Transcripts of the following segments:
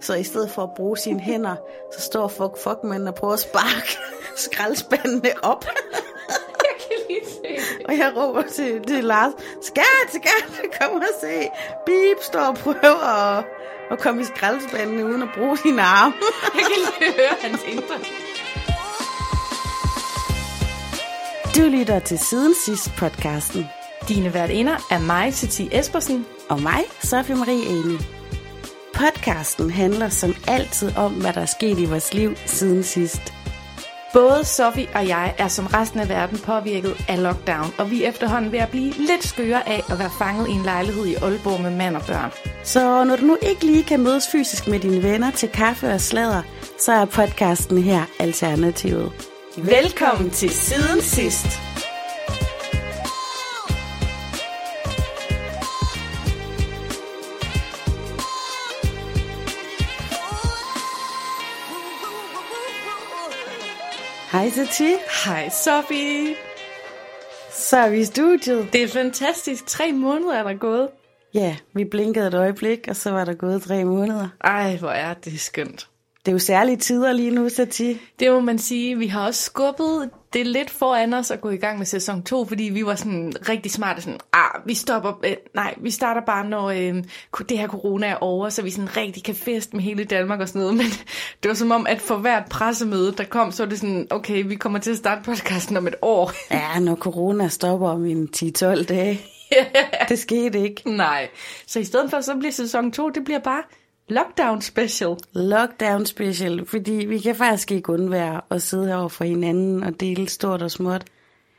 Så i stedet for at bruge sine hænder, så står fuck fuck manden og prøver at sparke skraldespandene op. Jeg kan lige se det. Og jeg råber til, til Lars, skat, skat, kom og se. Bip står og prøver at, at komme i skraldespandene uden at bruge sine arme. Jeg kan lige høre hans indre. Du lytter til Siden Sidst podcasten. Dine værtinder er mig, Titi Espersen. Og mig, Sofie Marie Eni. Podcasten handler som altid om, hvad der er sket i vores liv siden sidst. Både Sofie og jeg er som resten af verden påvirket af lockdown, og vi er efterhånden ved at blive lidt skøre af at være fanget i en lejlighed i Aalborg med mand og børn. Så når du nu ikke lige kan mødes fysisk med dine venner til kaffe og sladder, så er podcasten her alternativet. Velkommen til Siden Sidst. Hej Sati, Hej Sofie. så er vi i studiet. Det er fantastisk. Tre måneder er der gået. Ja, vi blinkede et øjeblik, og så var der gået tre måneder. Ej, hvor er det skønt. Det er jo særlige tider lige nu, Sati. Det må man sige. Vi har også skubbet det lidt foran os at gå i gang med sæson 2, fordi vi var sådan rigtig smarte. Sådan, ah, vi stopper, øh, nej, vi starter bare, når øh, det her corona er over, så vi sådan rigtig kan feste med hele Danmark og sådan noget. Men det var som om, at for hvert pressemøde, der kom, så var det sådan, okay, vi kommer til at starte podcasten om et år. Ja, når corona stopper om en 10-12 dage. Det skete ikke. nej. Så i stedet for, så bliver sæson 2, det bliver bare lockdown special. Lockdown special, fordi vi kan faktisk ikke undvære at sidde herovre for hinanden og dele stort og småt.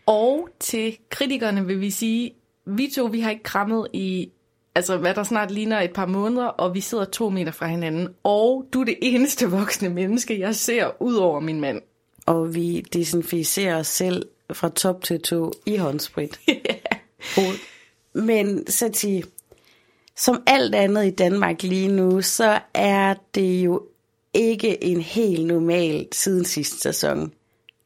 Og til kritikerne vil vi sige, vi to, vi har ikke krammet i, altså hvad der snart ligner et par måneder, og vi sidder to meter fra hinanden. Og du er det eneste voksne menneske, jeg ser ud over min mand. Og vi desinficerer os selv fra top til to i håndsprit. yeah. Men Sati, som alt andet i Danmark lige nu, så er det jo ikke en helt normal siden sidste sæson.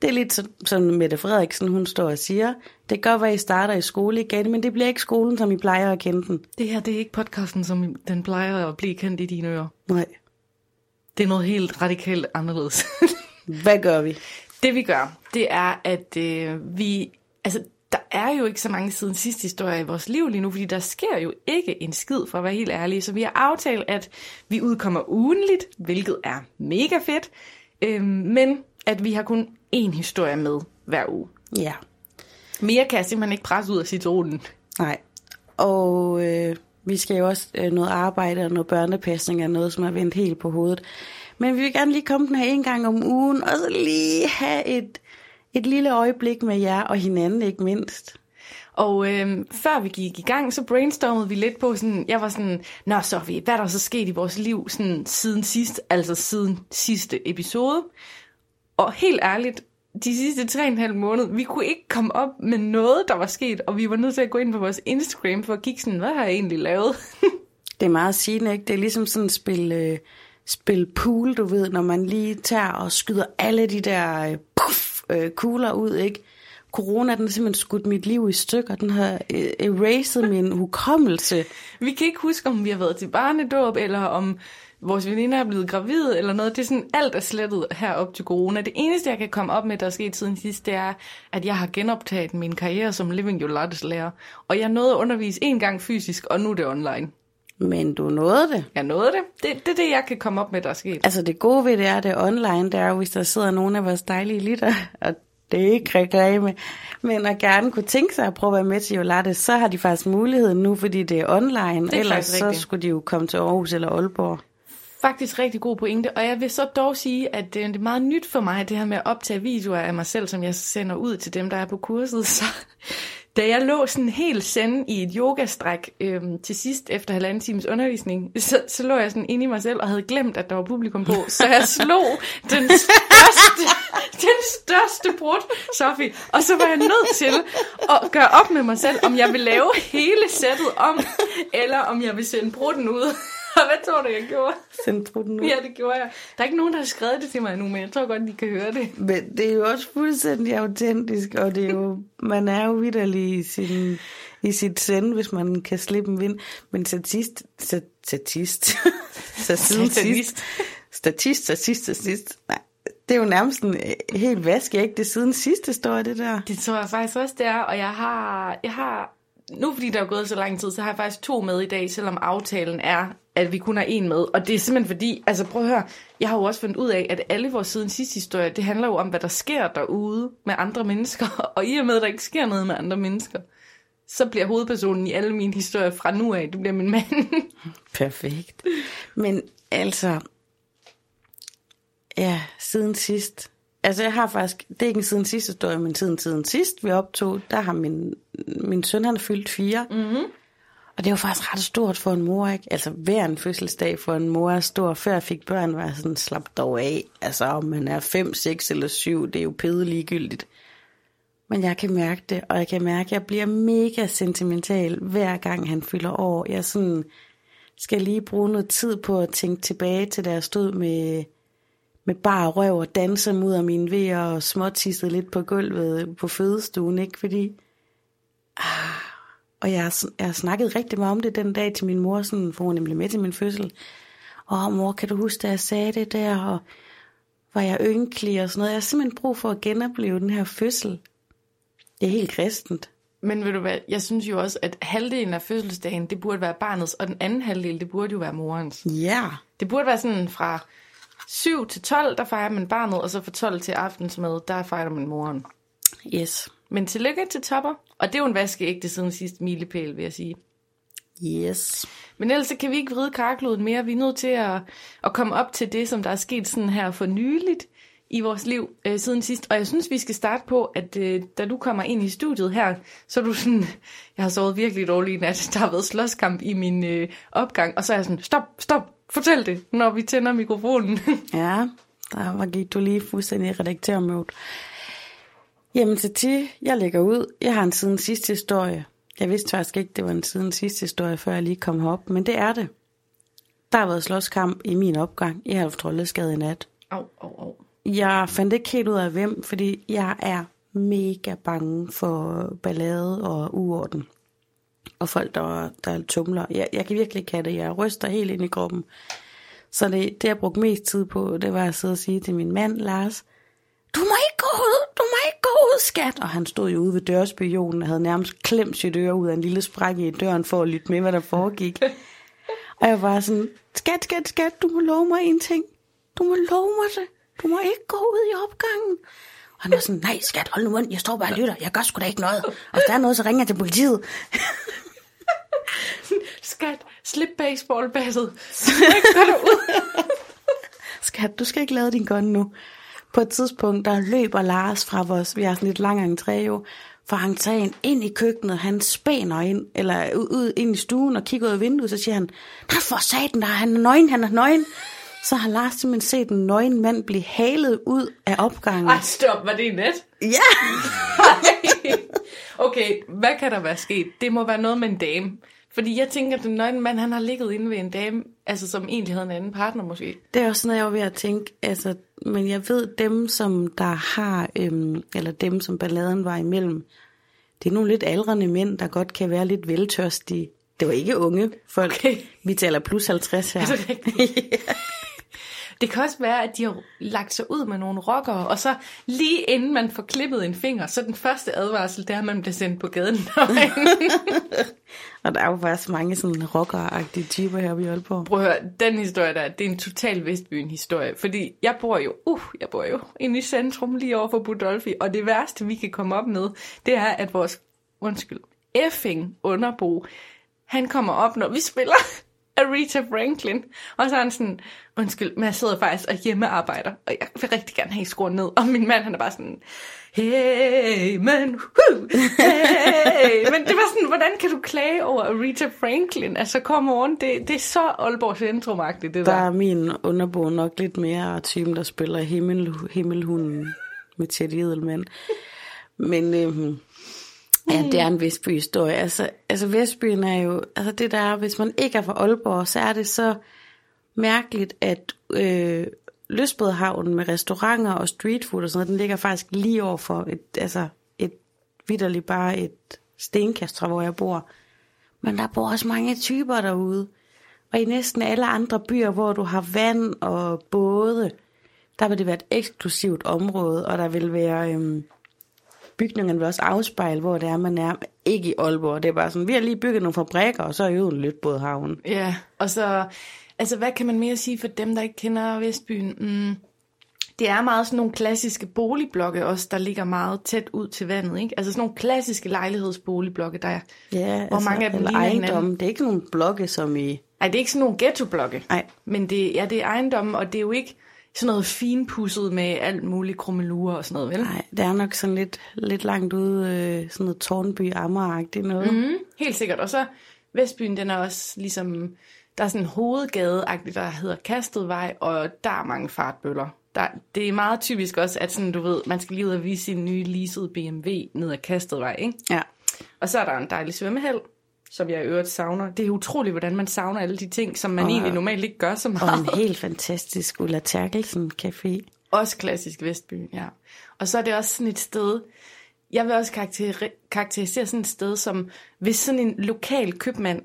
Det er lidt som, som Mette Frederiksen, hun står og siger. Det kan godt være, I starter i skole igen, men det bliver ikke skolen, som I plejer at kende den. Det her, det er ikke podcasten, som den plejer at blive kendt i dine ører. Nej. Det er noget helt radikalt anderledes. Hvad gør vi? det vi gør, det er, at øh, vi... Altså, der er jo ikke så mange siden sidste historie i vores liv lige nu, fordi der sker jo ikke en skid, for at være helt ærlig. Så vi har aftalt, at vi udkommer ugenligt, hvilket er mega fedt, øh, men at vi har kun én historie med hver uge. Ja. Mere kan jeg simpelthen ikke presse ud af citronen. Nej. Og øh, vi skal jo også øh, noget arbejde og noget børnepasning og noget, som er vendt helt på hovedet. Men vi vil gerne lige komme den her en gang om ugen, og så lige have et, et lille øjeblik med jer og hinanden, ikke mindst. Og øh, før vi gik i gang, så brainstormede vi lidt på sådan, jeg var sådan, nå Sofie, hvad er der så sket i vores liv sådan, siden sidst, altså siden sidste episode? Og helt ærligt, de sidste tre og en halv måned, vi kunne ikke komme op med noget, der var sket, og vi var nødt til at gå ind på vores Instagram for at kigge sådan, hvad har jeg egentlig lavet? Det er meget sigende, ikke? Det er ligesom sådan et spil, øh, spil pool, du ved, når man lige tager og skyder alle de der øh, puff, øh, kugler ud, ikke? Corona, den har simpelthen skudt mit liv i stykker. Den har øh, erased min hukommelse. vi kan ikke huske, om vi har været til barnedåb, eller om vores veninder er blevet gravide, eller noget. Det er sådan, alt er slettet herop til corona. Det eneste, jeg kan komme op med, der er sket siden sidst, det er, at jeg har genoptaget min karriere som Living Your Lattes lærer. Og jeg nåede at undervise en gang fysisk, og nu er det online. Men du nåede det. Jeg nåede det. Det, det er det, jeg kan komme op med, der er sket. Altså det gode ved det er, det er online, det er jo, hvis der sidder nogle af vores dejlige lytter, og det er ikke reklame, men at gerne kunne tænke sig at prøve at være med til Jolarte, så har de faktisk muligheden nu, fordi det er online, Det er ellers så rigtigt. skulle de jo komme til Aarhus eller Aalborg. Faktisk rigtig god pointe, og jeg vil så dog sige, at det er meget nyt for mig, det her med at optage videoer af mig selv, som jeg sender ud til dem, der er på kurset. Så da jeg lå sådan helt sende i et yogastræk øhm, til sidst efter halvanden times undervisning, så, så lå jeg sådan inde i mig selv og havde glemt, at der var publikum på. Så jeg slog den største, den største brud, Sofie. Og så var jeg nødt til at gøre op med mig selv, om jeg vil lave hele sættet om, eller om jeg vil sende bruden ud. Hvad tror du, jeg gjorde? Send trutten ud. Ja, det gjorde jeg. Der er ikke nogen, der har skrevet det til mig endnu, men jeg tror godt, de kan høre det. Men det er jo også fuldstændig autentisk, og det er jo, man er jo vidderlig i, sin, i sit send, hvis man kan slippe en vind. Men statist, statist. så siden sidst. Statist, statist, statist. Nej, det er jo nærmest en øh, helt vaskeægte det siden sidste historie, det der. Det tror jeg faktisk også, det er. Og jeg har, jeg har nu fordi der er gået så lang tid, så har jeg faktisk to med i dag, selvom aftalen er, at vi kun har en med. Og det er simpelthen fordi, altså prøv at høre, jeg har jo også fundet ud af, at alle vores siden sidste historie, det handler jo om, hvad der sker derude med andre mennesker. Og i og med, at der ikke sker noget med andre mennesker, så bliver hovedpersonen i alle mine historier fra nu af, det bliver min mand. Perfekt. Men altså, ja, siden sidst. Altså jeg har faktisk, det er ikke en siden sidste historie, men siden siden sidst vi optog, der har min, min søn, han er fyldt fire. Mm-hmm. Og det var faktisk ret stort for en mor, ikke? Altså hver en fødselsdag for en mor er stor. Før jeg fik børn, var jeg sådan, slap dog af. Altså om man er 5, 6 eller 7, det er jo pede ligegyldigt. Men jeg kan mærke det, og jeg kan mærke, at jeg bliver mega sentimental, hver gang han fylder år. Jeg sådan, skal lige bruge noget tid på at tænke tilbage til, da jeg stod med, med bare røv og danse mod af mine vejer og småtissede lidt på gulvet på fødestuen, ikke? Fordi, ah, og jeg har, jeg har snakket rigtig meget om det den dag til min mor, sådan, for hun nemlig med til min fødsel. Og mor, kan du huske, da jeg sagde det der, og var jeg ynkelig og sådan noget. Jeg har simpelthen brug for at genopleve den her fødsel. Det er helt kristent. Men ved du hvad, jeg synes jo også, at halvdelen af fødselsdagen, det burde være barnets, og den anden halvdel, det burde jo være morens. Ja. Det burde være sådan fra 7 til 12, der fejrer man barnet, og så fra 12 til aftensmad, der fejrer man moren. Yes. Men tillykke til Topper. Og det er jo en vaskeægte siden sidste milepæl, vil jeg sige. Yes. Men ellers så kan vi ikke vride karkloden mere. Vi er nødt til at, at komme op til det, som der er sket sådan her for nyligt i vores liv øh, siden sidst. Og jeg synes, vi skal starte på, at øh, da du kommer ind i studiet her, så er du sådan, jeg har sovet virkelig dårligt i nat. Der har været slåskamp i min øh, opgang. Og så er jeg sådan, stop, stop, fortæl det, når vi tænder mikrofonen. ja, der var gik du lige fuldstændig i redaktørmødet. Jamen til ti, jeg lægger ud. Jeg har en siden sidste historie. Jeg vidste faktisk ikke, det var en siden sidste historie, før jeg lige kom herop, men det er det. Der har været slåskamp i min opgang. Haft troldeskade i nat. Au, au, au. Jeg fandt ikke helt ud af hvem, fordi jeg er mega bange for ballade og uorden. Og folk, der, der tumler. Jeg, jeg kan virkelig ikke have det. Jeg ryster helt ind i kroppen. Så det, det jeg brugte mest tid på, det var at sidde og sige til min mand, Lars, du må ikke gå ud, du må ikke gå ud, skat. Og han stod jo ude ved dørspionen og havde nærmest klemt sit øre ud af en lille sprække i døren for at lytte med, hvad der foregik. og jeg var sådan, skat, skat, skat, du må love mig en ting. Du må love mig det. Du må ikke gå ud i opgangen. Og han var sådan, nej skat, hold nu mund, jeg står bare og lytter. Jeg gør sgu da ikke noget. Og hvis der er noget, så ringer jeg til politiet. Skat, slip baseballbasset. Skat, du skal ikke lade din gun nu. På et tidspunkt, der løber Lars fra vores, vi har sådan lidt lang entré jo, fra entréen ind i køkkenet, han spænder ind, eller ud ind i stuen og kigger ud af vinduet, så siger han, nej for satan, der er han nøgen, han er nøgen. Så har Lars simpelthen set en nøgen mand blive halet ud af opgangen. Ej, stop, var det net? Ja! okay, hvad kan der være sket? Det må være noget med en dame. Fordi jeg tænker, at den nøgne mand, han har ligget inde ved en dame, altså som egentlig havde en anden partner måske. Det er også sådan, jeg var ved at tænke, altså, men jeg ved, dem som der har, øhm, eller dem som balladen var imellem, det er nogle lidt aldrende mænd, der godt kan være lidt veltørstige. Det var ikke unge folk. Okay. Vi taler plus 50 her. Er det rigtigt? Det kan også være, at de har lagt sig ud med nogle rockere, og så lige inden man får klippet en finger, så den første advarsel, det er, at man bliver sendt på gaden. og der er jo faktisk mange sådan rockeragtige typer her i Aalborg. Prøv at høre, den historie der, det er en total Vestbyen historie, fordi jeg bor jo, uh, jeg bor jo inde i centrum lige over for Budolfi, og det værste, vi kan komme op med, det er, at vores, undskyld, effing underbo, han kommer op, når vi spiller Aretha Franklin. Og så er han sådan, undskyld, men jeg sidder faktisk og hjemmearbejder, og jeg vil rigtig gerne have skruet ned. Og min mand, han er bare sådan, hey, men, whoo, hey. Men det var sådan, hvordan kan du klage over Aretha Franklin? Altså, kom on, det, det er så Aalborg centrum det der. Der er min underbo nok lidt mere typen, der spiller himmel, Himmelhunden med Teddy Edelman. Men øhm, Ja, det er en Vestby-historie. Altså, altså Vestbyen er jo, altså det der er, hvis man ikke er fra Aalborg, så er det så mærkeligt, at øh, Løsbødhavnen med restauranter og streetfood og sådan noget, den ligger faktisk lige over for et, altså et vidderligt bare et stenkast fra, hvor jeg bor. Men der bor også mange typer derude. Og i næsten alle andre byer, hvor du har vand og både, der vil det være et eksklusivt område, og der vil være... Øhm, bygningerne vil også afspejle, hvor det er, man er. Ikke i Aalborg, det er bare sådan, vi har lige bygget nogle fabrikker, og så er øvet lidt både havn. Ja, og så, altså hvad kan man mere sige for dem, der ikke kender Vestbyen? Mm, det er meget sådan nogle klassiske boligblokke også, der ligger meget tæt ud til vandet, ikke? Altså sådan nogle klassiske lejlighedsboligblokke, der er, Ja, hvor altså, mange af dem ligner ejendom. Det er ikke nogle blokke, som i... Ej, det er ikke sådan nogle ghettoblokke. Nej. Men det, ja, det er ejendomme, og det er jo ikke sådan noget finpudset med alt muligt krummelurer og sådan noget, vel? Nej, det er nok sådan lidt, lidt langt ude, øh, sådan noget Tornby Amager-agtigt noget. Mm. Helt sikkert. Og så Vestbyen, den er også ligesom, der er sådan en hovedgade der hedder Kastedvej, og der er mange fartbøller. Der, det er meget typisk også, at sådan, du ved, man skal lige ud og vise sin nye leasede BMW ned ad Kastedvej, ikke? Ja. Og så er der en dejlig svømmehal, som jeg i øvrigt savner. Det er utroligt, hvordan man savner alle de ting, som man Og- egentlig normalt ikke gør så Og meget. en helt fantastisk Ulla Terkelsen Café. Også klassisk Vestby, ja. Og så er det også sådan et sted, jeg vil også karakter- karakterisere sådan et sted, som hvis sådan en lokal købmand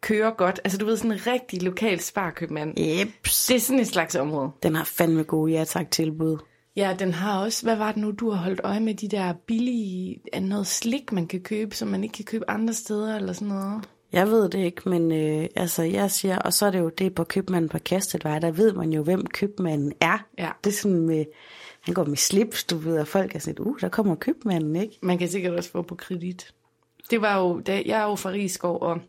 kører godt, altså du ved, sådan en rigtig lokal sparkøbmand, Jeps. det er sådan et slags område. Den har fandme gode ja tak tilbud. Ja, den har også, hvad var det nu, du har holdt øje med, de der billige, noget slik, man kan købe, som man ikke kan købe andre steder, eller sådan noget. Jeg ved det ikke, men øh, altså jeg siger, og så er det jo det på købmanden på Kastelvej, der ved man jo, hvem købmanden er. Ja. Det er sådan med, han går med slips, du ved, og folk er sådan, uh, der kommer købmanden, ikke? Man kan sikkert også få på kredit. Det var jo, da, jeg er jo fra Rigskov, og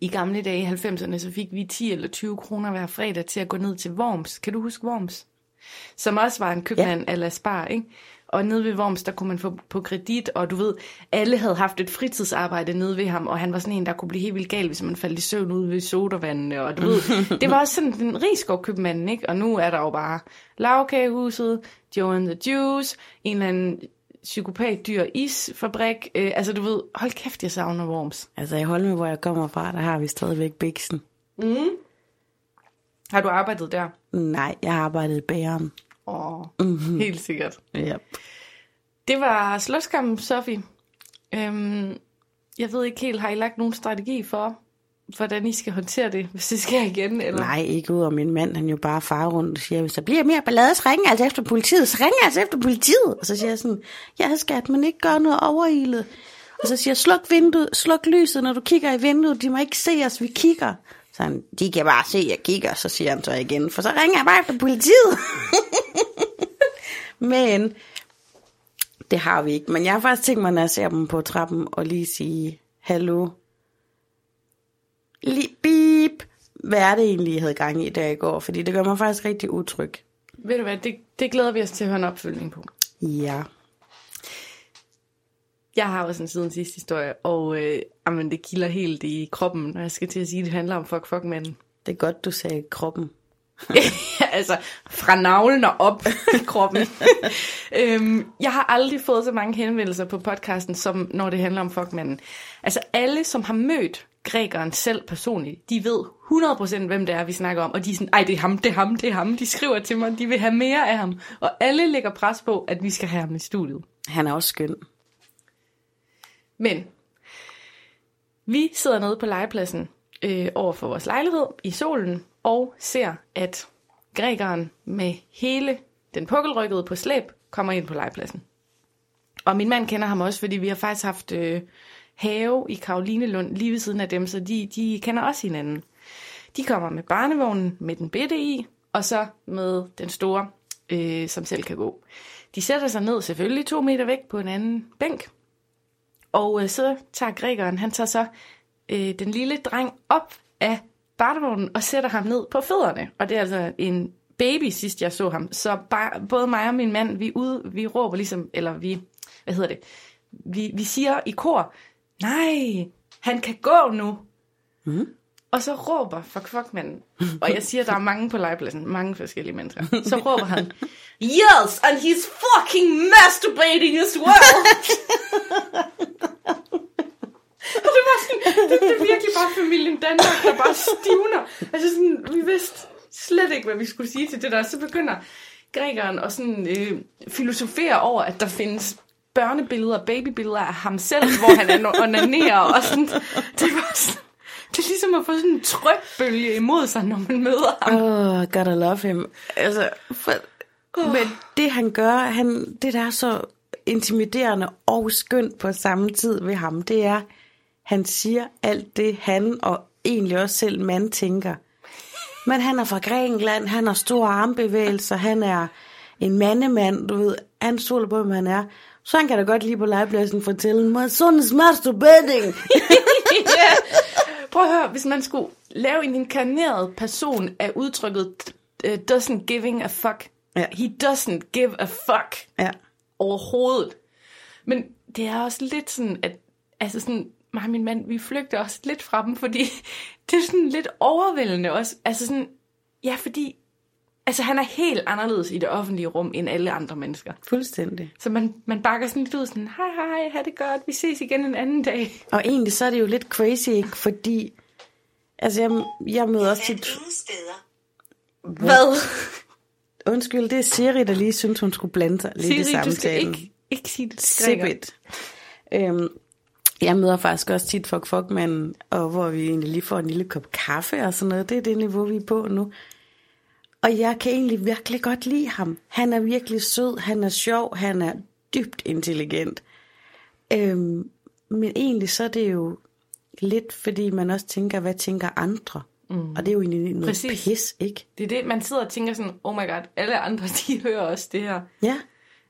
i gamle dage i 90'erne, så fik vi 10 eller 20 kroner hver fredag til at gå ned til Worms. Kan du huske Worms? Som også var en købmand ja. la Spar, ikke? Og nede ved Worms, der kunne man få på kredit, og du ved, alle havde haft et fritidsarbejde nede ved ham, og han var sådan en, der kunne blive helt vildt gal, hvis man faldt i søvn ude ved sodavandene, og du ved, det var også sådan den rigskov købmanden, ikke? Og nu er der jo bare lavkagehuset, Joe and the Juice, en eller anden psykopat dyr isfabrik, øh, altså du ved, hold kæft, jeg savner Worms. Altså i Holme, hvor jeg kommer fra, der har vi stadigvæk Bixen. Har du arbejdet der? Nej, jeg har arbejdet i bæren. Åh, mm-hmm. helt sikkert. Yep. Det var slåskampen, Sofie. Øhm, jeg ved ikke helt, har I lagt nogen strategi for, hvordan I skal håndtere det, hvis det sker igen? Eller? Nej, ikke ud af min mand, han jo bare far rundt og siger, hvis der bliver mere ballade, så ringer altså efter politiet, så ringer altså efter politiet. Og så siger jeg sådan, ja skat, men ikke gør noget overilet. Og så siger jeg, sluk vinduet, sluk lyset, når du kigger i vinduet, de må ikke se os, vi kigger. Så han, de kan bare se, at jeg kigger, så siger han så igen, for så ringer jeg bare efter politiet. men det har vi ikke. Men jeg har faktisk tænkt mig, når jeg ser dem på trappen, og lige sige, hallo, lige beep, hvad er det egentlig, jeg havde gang i der i går? Fordi det gør mig faktisk rigtig utryg. Ved du hvad, det, det glæder vi os til at høre en opfølgning på. Ja. Jeg har også en siden sidste historie, og øh, jamen, det kilder helt i kroppen, når jeg skal til at sige, at det handler om fuck fuck manden. Det er godt, du sagde kroppen. altså, fra navlen og op i kroppen. øhm, jeg har aldrig fået så mange henvendelser på podcasten, som når det handler om fuckmanden. Altså, alle, som har mødt grækeren selv personligt, de ved 100% hvem det er, vi snakker om, og de er sådan, ej, det er ham, det er ham, det er ham. De skriver til mig, de vil have mere af ham. Og alle lægger pres på, at vi skal have ham i studiet. Han er også skøn. Men vi sidder nede på legepladsen øh, over for vores lejlighed i solen og ser, at grækeren med hele den pukkelrykkede på slæb kommer ind på legepladsen. Og min mand kender ham også, fordi vi har faktisk haft øh, have i Karolinelund lige ved siden af dem, så de, de kender også hinanden. De kommer med barnevognen med den bitte i, og så med den store, øh, som selv kan gå. De sætter sig ned selvfølgelig to meter væk på en anden bænk, og øh, så tager grækeren, han tager så øh, den lille dreng op af barnevognen og sætter ham ned på fødderne. Og det er altså en baby, sidst jeg så ham. Så bare, både mig og min mand, vi, ude, vi råber ligesom, eller vi, hvad hedder det, vi, vi siger i kor, nej, han kan gå nu. Mm. Og så råber fuck fuck manden, og jeg siger, der er mange på legepladsen, mange forskellige mennesker. Så råber han, yes, and he's fucking masturbating as well. Og det var sådan, det, det er virkelig bare familien Danmark, der bare stivner. Altså sådan, vi vidste slet ikke, hvad vi skulle sige til det der. Så begynder grækeren at sådan, øh, filosofere over, at der findes børnebilleder, babybilleder af ham selv, hvor han onanerer, og sådan, det var sådan, det er ligesom at få sådan en trykbølge imod sig, når man møder ham. Oh, gotta love him. Altså, for, oh. men det han gør, han, det der er så intimiderende og skønt på samme tid ved ham, det er, han siger alt det, han og egentlig også selv mand tænker. Men han er fra Grækenland, han har store armbevægelser, han er en mandemand, du ved, han stoler på, hvem han er. Så han kan da godt lige på legepladsen fortælle, my son is masturbating. ja. Prøv at høre, hvis man skulle lave en inkarneret person af udtrykket uh, doesn't giving a fuck. Ja. He doesn't give a fuck ja. overhovedet. Men det er også lidt sådan, at altså sådan, mig og min mand, vi flygter også lidt fra dem, fordi det er sådan lidt overvældende også. Altså sådan, ja, fordi altså han er helt anderledes i det offentlige rum end alle andre mennesker. Fuldstændig. Så man, man bakker sådan lidt ud, sådan, hej hej, ha' det godt, vi ses igen en anden dag. Og egentlig så er det jo lidt crazy, ikke? fordi altså jeg, jeg møder også tit... Hvad? Undskyld, det er Siri, der lige synes, hun skulle blande sig lidt Siri, i samtalen. du skal ikke, ikke sige det. Sip it. Øhm, jeg møder faktisk også tit fuck fuck manden, og hvor vi egentlig lige får en lille kop kaffe og sådan noget. Det er det niveau, vi er på nu. Og jeg kan egentlig virkelig godt lide ham. Han er virkelig sød, han er sjov, han er dybt intelligent. Øhm, men egentlig så er det jo lidt, fordi man også tænker, hvad tænker andre? Mm. Og det er jo egentlig noget Præcis. pis, ikke? Det er det, man sidder og tænker sådan, oh my god, alle andre, de hører også det her. Ja,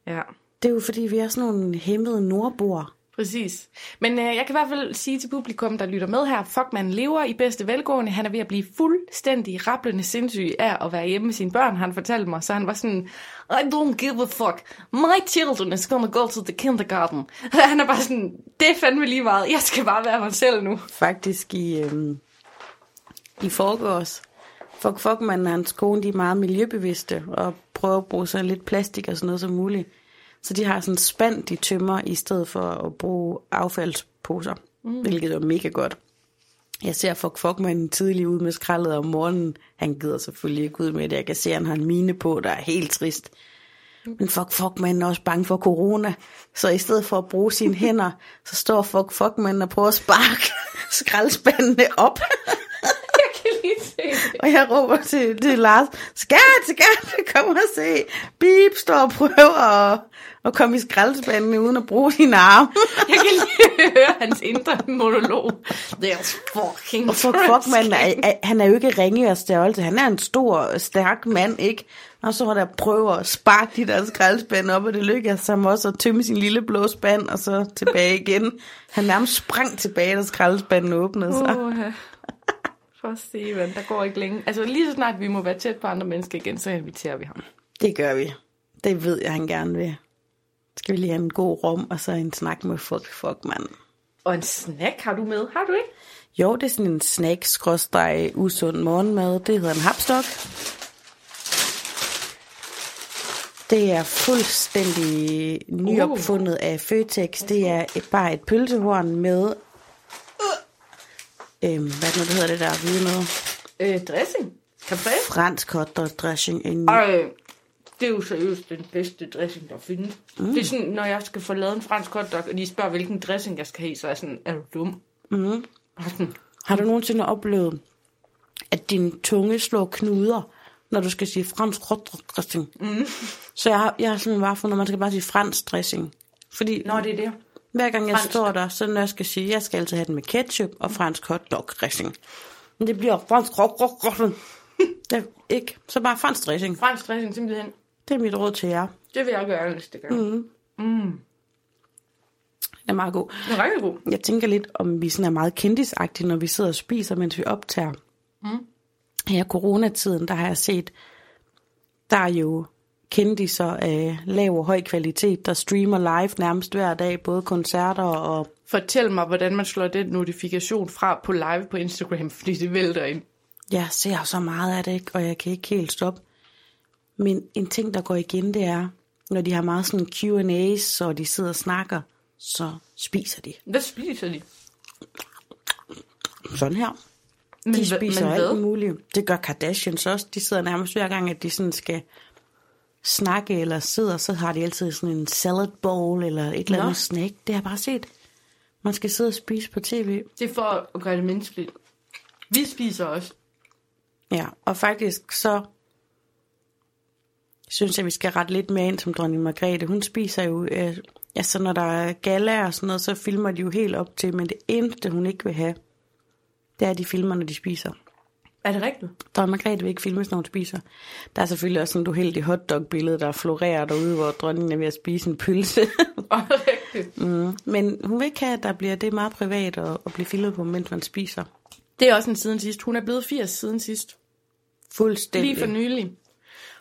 Ja, det er jo fordi, vi er sådan nogle hæmmede nordboer præcis. Men øh, jeg kan i hvert fald sige til publikum, der lytter med her, fuck, man lever i bedste velgående. Han er ved at blive fuldstændig rablende sindssyg af at være hjemme med sine børn, han fortalte mig. Så han var sådan, I don't give a fuck. My children is gonna go to the kindergarten. Han er bare sådan, det er fandme lige meget. Jeg skal bare være mig selv nu. Faktisk i, øh, i forgårs. Fuck fuck man og hans kone, de er meget miljøbevidste og prøver at bruge så lidt plastik og sådan noget som muligt. Så de har sådan en spand, de tømmer, i stedet for at bruge affaldsposer, mm. hvilket er mega godt. Jeg ser fuck fuck man tidlig ud med skraldet om morgenen. Han gider selvfølgelig ikke ud med det. Jeg kan se, at han har en mine på, der er helt trist. Men fuck fuck man er også bange for corona. Så i stedet for at bruge sine hænder, så står fuck fuck man og prøver at sparke skraldespandene op. Jeg kan lige se det. Og jeg råber til, til Lars, skat, skat, kom og se. Bip, står og prøver at, at komme i skraldespandene uden at bruge sine arme. Jeg kan lige høre hans indre monolog. There's fucking Og fuck, fuck man, er, han er jo ikke ringe af størrelse. Han er en stor, stærk mand, ikke? Og så var der prøver at sparke de der skraldespande op, og det lykkedes ham også at tømme sin lille blå spand, og så tilbage igen. Han nærmest sprang tilbage, da skraldespanden åbnede sig. Uh, for Steven, der går ikke længe. Altså lige så snart vi må være tæt på andre mennesker igen, så inviterer vi ham. Det gør vi. Det ved jeg, han gerne vil. Skal vi lige have en god rum, og så en snak med fuck, fuck, mand. Og en snack har du med, har du ikke? Jo, det er sådan en snack skråstreg usund morgenmad. Det hedder en hapstok. Det er fuldstændig nyopfundet af Føtex. Det er et, bare et pølsehorn med... Øhm, hvad det nu, det hedder det der hvide noget? Øh, dressing. Caprese. Fransk hotdog dressing. En... Ej, det er jo seriøst den bedste dressing, der findes. Mm. Det er sådan, når jeg skal få lavet en fransk hotdog, og de spørger, hvilken dressing jeg skal have, så er jeg sådan, er du dum? Mm. Sådan, Har du nogensinde oplevet, at din tunge slår knuder, når du skal sige fransk hotdog dressing? Mm. Så jeg har, jeg har simpelthen bare fundet, at man skal bare sige fransk dressing. Fordi Nå, det er det. Hver gang jeg fransk. står der, så når jeg skal sige, jeg skal altid have den med ketchup og fransk hotdog dressing. Men det bliver fransk hotdog dressing. Er ikke. Så bare fransk dressing. Fransk dressing, simpelthen. Det er mit råd til jer. Det vil jeg gøre næste gang. Mm. Mm. Det er meget god. Den er rigtig god. Jeg tænker lidt, om vi sådan er meget kendisagtige, når vi sidder og spiser, mens vi optager. Mm. Her coronatiden, der har jeg set, der er jo kendiser af lav og høj kvalitet, der streamer live nærmest hver dag, både koncerter og... Fortæl mig, hvordan man slår den notifikation fra på live på Instagram, fordi det vælter ind. Jeg ser så meget af det, ikke? og jeg kan ikke helt stoppe. Men en ting, der går igen, det er, når de har meget sådan Q&A's, og de sidder og snakker, så spiser de. Hvad spiser de? Sådan her. Men, De spiser men alt muligt. Det gør Kardashians også. De sidder nærmest hver gang, at de sådan skal snakke eller sidder, så har de altid sådan en salad bowl eller et eller Nå. andet snack. Det har jeg bare set. Man skal sidde og spise på tv. Det er for at gøre det menneskeligt. Vi spiser også. Ja, og faktisk så synes jeg, vi skal rette lidt mere ind som dronning Margrethe. Hun spiser jo, øh, altså når der er gala og sådan noget, så filmer de jo helt op til, men det eneste, hun ikke vil have, det er, at de filmer, når de spiser. Er det rigtigt? Dronning Margrethe vil ikke filmes, når hun spiser. Der er selvfølgelig også sådan et uheldigt hotdog-billede, der florerer derude, hvor dronningen er ved at spise en pølse. Er det rigtigt? mm. Men hun vil ikke have, at der bliver det meget privat at, at blive filmet på, mens man spiser. Det er også en siden sidst. Hun er blevet 80 siden sidst. Fuldstændig. Lige for nylig.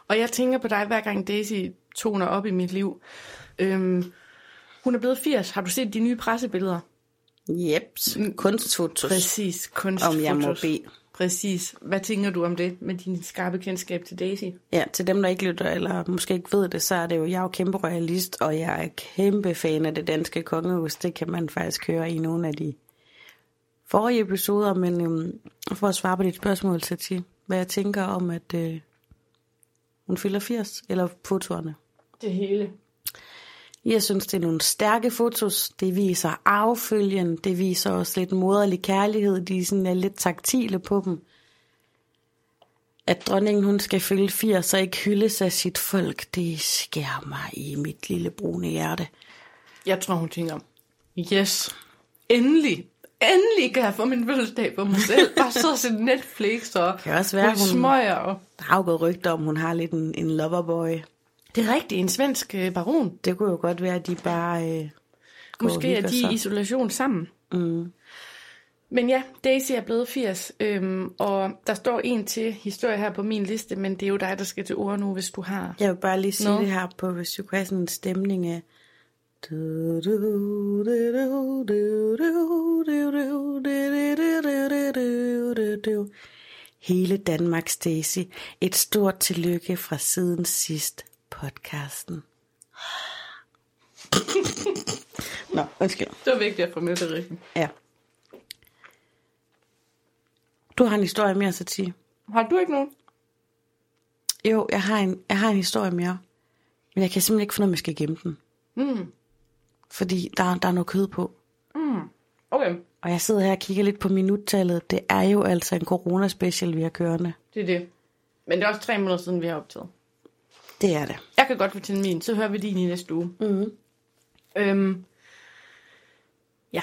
Og jeg tænker på dig, hver gang Daisy toner op i mit liv. Øhm, hun er blevet 80. Har du set de nye pressebilleder? Jeps. Kunstfotos. Præcis. Kunstfotos. Om jeg må bede. Præcis. Hvad tænker du om det med din skarpe kendskab til Daisy? Ja, til dem, der ikke lytter, eller måske ikke ved det, så er det jo, jeg er jo kæmpe royalist, og jeg er kæmpe fan af det danske kongehus. Det kan man faktisk høre i nogle af de forrige episoder, men øhm, for at svare på dit spørgsmål, til hvad jeg tænker om, at øh, hun fylder 80, eller fotoerne. Det hele. Jeg synes, det er nogle stærke fotos. Det viser affølgen. Det viser også lidt moderlig kærlighed. De er sådan er lidt taktile på dem. At dronningen hun skal fylde 80 og ikke hyldes af sit folk, det skærer mig i mit lille brune hjerte. Jeg tror, hun tænker, yes, endelig, endelig kan jeg få min fødselsdag på mig selv. Bare og se Netflix og kan også være, hun... smøger. Og... Der har jo gået rygter om, hun har lidt en, en loverboy. Det er rigtigt, en svensk øh, baron. Det kunne jo godt være, at de bare... Øh, Måske er de i isolation sammen. Mm. Men ja, Daisy er blevet 80, øhm, og der står en til historie her på min liste, men det er jo dig, der skal til ord nu, hvis du har Jeg vil bare lige sige no. det her på, hvis du kan have sådan en stemning af... Hele Danmarks Daisy. Et stort tillykke fra siden sidst podcasten. Nå, undskyld. Det var vigtigt at få med det rigtigt. Ja. Du har en historie mere, så sige. Har du ikke nogen? Jo, jeg har en, jeg har en historie mere. Men jeg kan simpelthen ikke finde ud af, om jeg skal gemme den. Mm. Fordi der, der er noget kød på. Mm. Okay. Og jeg sidder her og kigger lidt på minuttallet. Det er jo altså en corona-special, vi har kørende. Det er det. Men det er også tre måneder siden, vi har optaget. Det er det. Jeg kan godt fortælle min, så hører vi din i næste uge. Mm. Øhm, ja.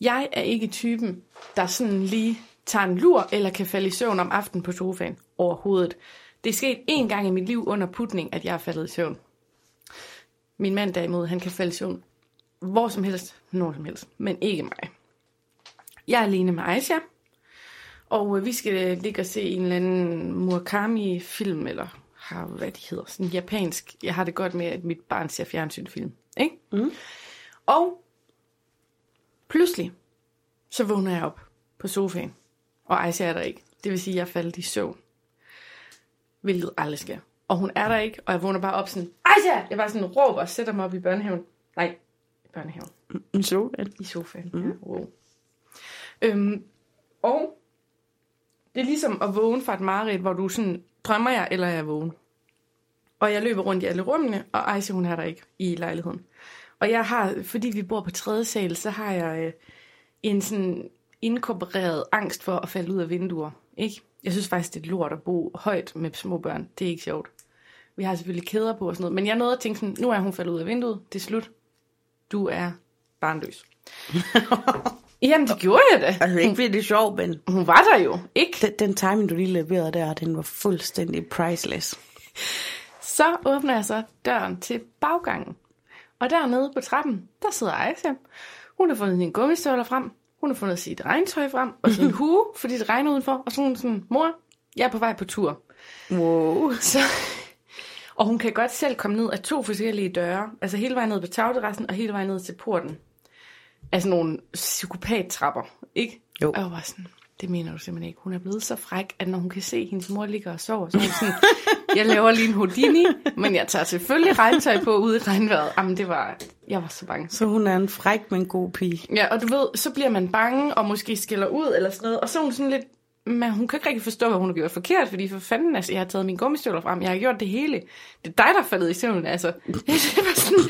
Jeg er ikke typen, der sådan lige tager en lur eller kan falde i søvn om aftenen på sofaen overhovedet. Det er sket en gang i mit liv under putning, at jeg er faldet i søvn. Min mand derimod, han kan falde i søvn hvor som helst, når som helst, men ikke mig. Jeg er alene med Aisha, og øh, vi skal ligge og se en eller anden Murakami-film, eller har, hvad de hedder, sådan japansk. Jeg har det godt med, at mit barn ser fjernsynfilm. Ikke? Mm. Og pludselig, så vågner jeg op på sofaen, og Aisha er der ikke. Det vil sige, at jeg faldet i søvn. Hvilket aldrig sker. Og hun er der ikke, og jeg vågner bare op sådan, Aisha! Jeg bare sådan råber og sætter mig op i børnehaven. Nej, i børnehaven. En sofaen. I sofaen, Mm. mm. ja. Wow. Øhm, og det er ligesom at vågne fra et mareridt, hvor du sådan, drømmer jeg, eller er jeg vågen? Og jeg løber rundt i alle rummene, og Aisha, hun er der ikke i lejligheden. Og jeg har, fordi vi bor på tredje sal, så har jeg øh, en sådan inkorporeret angst for at falde ud af vinduer. Ikke? Jeg synes faktisk, det er lort at bo højt med små børn. Det er ikke sjovt. Vi har selvfølgelig kæder på og sådan noget. Men jeg nåede at tænke sådan, nu er hun faldet ud af vinduet. Det er slut. Du er barnløs. Jamen, det gjorde jeg da. Altså ikke fordi det er sjovt, men Hun var der jo, ikke? den, den timing, du lige leverede der, den var fuldstændig priceless. Så åbner jeg så døren til baggangen. Og dernede på trappen, der sidder Aisha. Hun har fundet sine gummistøvler frem. Hun har fundet sit regntøj frem. Og sin hue, fordi det regner udenfor. Og så hun sådan, mor, jeg er på vej på tur. Wow. Så, og hun kan godt selv komme ned af to forskellige døre. Altså hele vejen ned på tagterrassen og hele vejen ned til porten. Altså nogle psykopat-trapper, ikke? Jo. Og jeg var sådan, det mener du simpelthen ikke. Hun er blevet så fræk, at når hun kan se, at hendes mor ligger og sover, så er hun sådan, jeg laver lige en Houdini, men jeg tager selvfølgelig regntøj på ude i regnvejret. Jamen det var, jeg var så bange. Så hun er en fræk, men god pige. Ja, og du ved, så bliver man bange og måske skiller ud eller sådan noget. Og så er hun sådan lidt, men hun kan ikke rigtig forstå, hvad hun har gjort forkert, fordi for fanden, altså, jeg har taget mine gummistøvler frem, jeg har gjort det hele. Det er dig, der er faldet i søvn, altså. Det var sådan,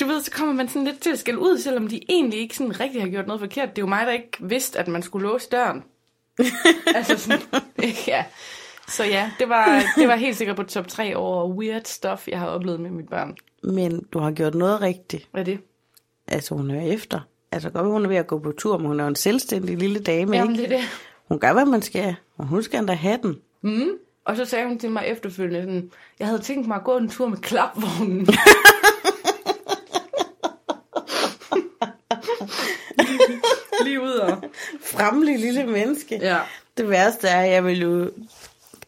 du ved, så kommer man sådan lidt til at skille ud, selvom de egentlig ikke sådan rigtig har gjort noget forkert. Det er jo mig, der ikke vidste, at man skulle låse døren. altså sådan, ja. Så ja, det var, det var helt sikkert på top 3 over weird stuff, jeg har oplevet med mit børn. Men du har gjort noget rigtigt. Hvad er det? Altså, hun er efter. Altså, godt, hun er ved at gå på tur, men hun er en selvstændig lille dame, Jamen, ikke? det er det. Hun gør, hvad man skal, og hun skal endda have den. Mm. Og så sagde hun til mig efterfølgende, sådan, jeg havde tænkt mig at gå en tur med klapvognen. lige, ud og... Fremlig lille menneske. Ja. Det værste er, at jeg ville jo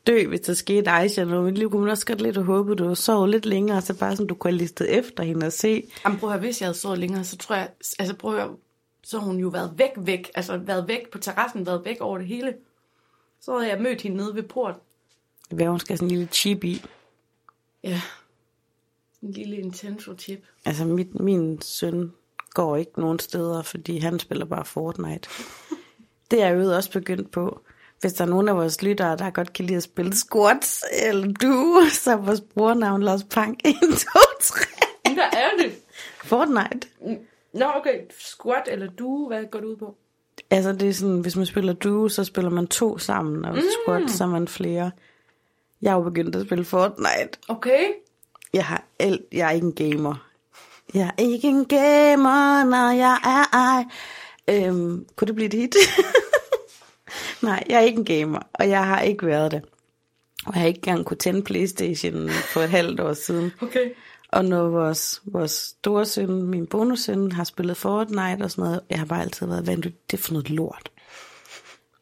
dø, hvis der skete Aisha noget. Men lige kunne man også godt lidt håbe, at du sov lidt længere, så bare sådan, du kunne have listet efter hende og se. Jamen prøv at høre, hvis jeg havde sovet længere, så tror jeg, altså prøv at høre, så har hun jo været væk, væk, altså været væk på terrassen, været væk over det hele. Så havde jeg mødt hende nede ved port. Hvad hun skal have sådan en lille chip i. Ja, en lille intenso chip. Altså, mit, min søn går ikke nogen steder, fordi han spiller bare Fortnite. Det er jeg jo også begyndt på. Hvis der er nogen af vores lyttere, der godt kan lide at spille squats, eller du, så er vores brugernavn Lars Pang 1, 2, 3. Hvad er det? Fortnite. Nå, okay, squat eller du, hvad går du ud på? Altså, det er sådan, hvis man spiller duo, så spiller man to sammen, og mm. squat, så er man flere. Jeg har jo begyndt at spille Fortnite. Okay. Jeg, har alt, jeg er ikke en gamer. Jeg er ikke en gamer, når jeg er ej. Øhm, kunne det blive hit? Nej, jeg er ikke en gamer, og jeg har ikke været det. Og jeg har ikke engang kunne tænde Playstation for et halvt år siden. Okay. Og når vores, vores store søn, min bonussøn, har spillet Fortnite og sådan noget, jeg har bare altid været det er for noget lort.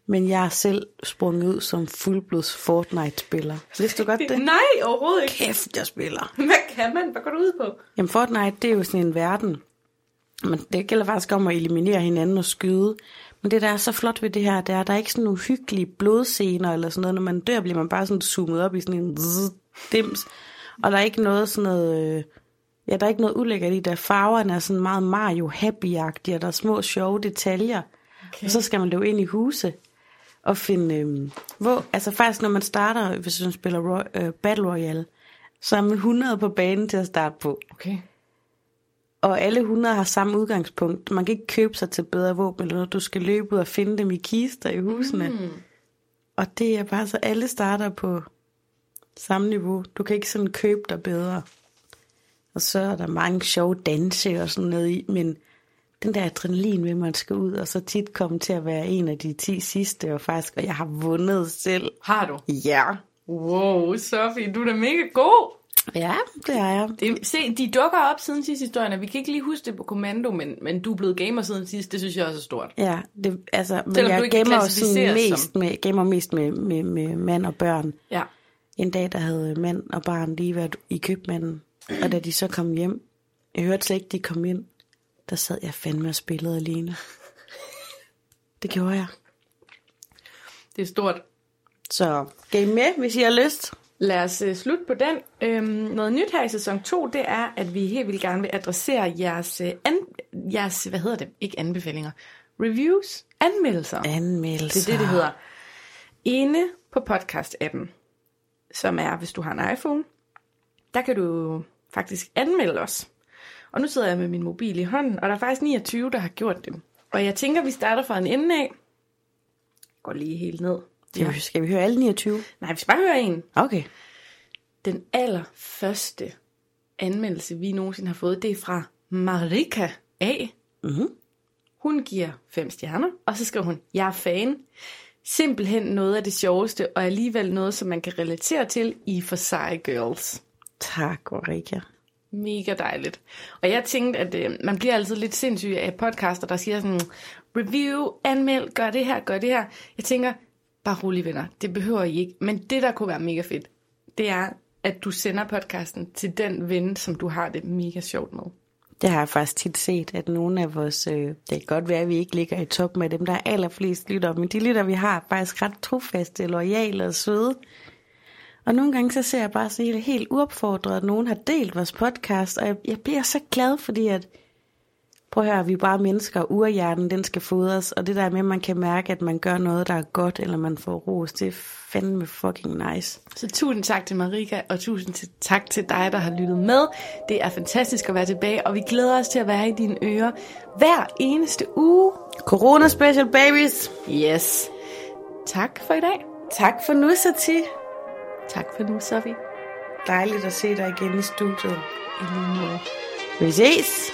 Men jeg er selv sprunget ud som fuldblods Fortnite-spiller. Vidste du godt det? Nej, overhovedet ikke. Kæft, jeg spiller. Hvad kan man? Hvad går du ud på? Jamen Fortnite, det er jo sådan en verden. Men det gælder faktisk om at eliminere hinanden og skyde. Men det, der er så flot ved det her, det er, at der er ikke sådan nogle hyggelige blodscener eller sådan noget. Når man dør, bliver man bare sådan zoomet op i sådan en zzz, dims. Og der er ikke noget sådan noget... Øh, ja, der er ikke noget ulækkert i det. Farverne er sådan meget Mario happy-agtige, og der er små sjove detaljer. Okay. Og så skal man løbe ind i huse og finde... Øh, hvor, altså faktisk, når man starter, hvis man spiller Roy, øh, Battle Royale, så er man 100 på banen til at starte på. Okay. Og alle 100 har samme udgangspunkt. Man kan ikke købe sig til bedre våben eller noget. Du skal løbe ud og finde dem i kister i husene. Mm. Og det er bare så, alle starter på samme niveau. Du kan ikke sådan købe dig bedre. Og så er der mange sjove danse og sådan noget i, men den der adrenalin ved, at man skal ud, og så tit komme til at være en af de 10 sidste, og faktisk, og jeg har vundet selv. Har du? Ja. Wow, Sofie, du er da mega god. Ja, det er jeg. Det, se, de dukker op siden sidste historien, og vi kan ikke lige huske det på kommando, men, men du er blevet gamer siden sidst, det synes jeg også er stort. Ja, det, altså, men Selvom jeg gamer klassificeres mest med, gamer mest med, med, med mand og børn. Ja. En dag, der havde mand og barn lige været i købmanden, og da de så kom hjem, jeg hørte slet ikke, de kom ind, der sad jeg fandme og spillede alene. Det gjorde jeg. Det er stort. Så game med, hvis I har lyst. Lad os uh, slutte på den. Øhm, noget nyt her i sæson 2, det er, at vi helt vildt gerne vil adressere jeres, uh, an, jeres, hvad hedder det, ikke anbefalinger, reviews, anmeldelser. Anmeldelser. Det er det, det hedder. Inde på podcast-appen, som er, hvis du har en iPhone, der kan du faktisk anmelde os. Og nu sidder jeg med min mobil i hånden, og der er faktisk 29, der har gjort det. Og jeg tænker, vi starter fra en ende af. Går lige helt ned. Skal, vi, skal vi høre alle 29? Nej, vi skal bare høre en. Okay. Den allerførste anmeldelse, vi nogensinde har fået, det er fra Marika A. Mm-hmm. Hun giver fem stjerner, og så skriver hun, jeg er fan. Simpelthen noget af det sjoveste, og alligevel noget, som man kan relatere til i For Seje Girls. Tak, Ulrika. Mega dejligt. Og jeg tænkte, at øh, man bliver altid lidt sindssyg af podcaster, der siger sådan, review, anmeld, gør det her, gør det her. Jeg tænker, bare rolig venner, det behøver I ikke. Men det, der kunne være mega fedt, det er, at du sender podcasten til den ven, som du har det mega sjovt med. Det har jeg faktisk tit set, at nogle af vores, øh, det kan godt være, at vi ikke ligger i top med dem, der er allerflest lytter, men de lytter, vi har, er faktisk ret trofaste, loyale og søde. Og nogle gange så ser jeg bare så helt, helt uopfordret, at nogen har delt vores podcast, og jeg, jeg bliver så glad, fordi at, prøv at høre, vi er bare mennesker, og urhjernen, den skal fodres, og det der med, at man kan mærke, at man gør noget, der er godt, eller man får ros, det er fandme fucking nice. Så tusind tak til Marika, og tusind tak til dig, der har lyttet med. Det er fantastisk at være tilbage, og vi glæder os til at være i dine ører hver eneste uge. Corona special babies! Yes. Tak for i dag. Tak for nu, Sati. Tak for nu, Sofie. Dejligt at se dig igen i studiet. I lige måde. Vi ses.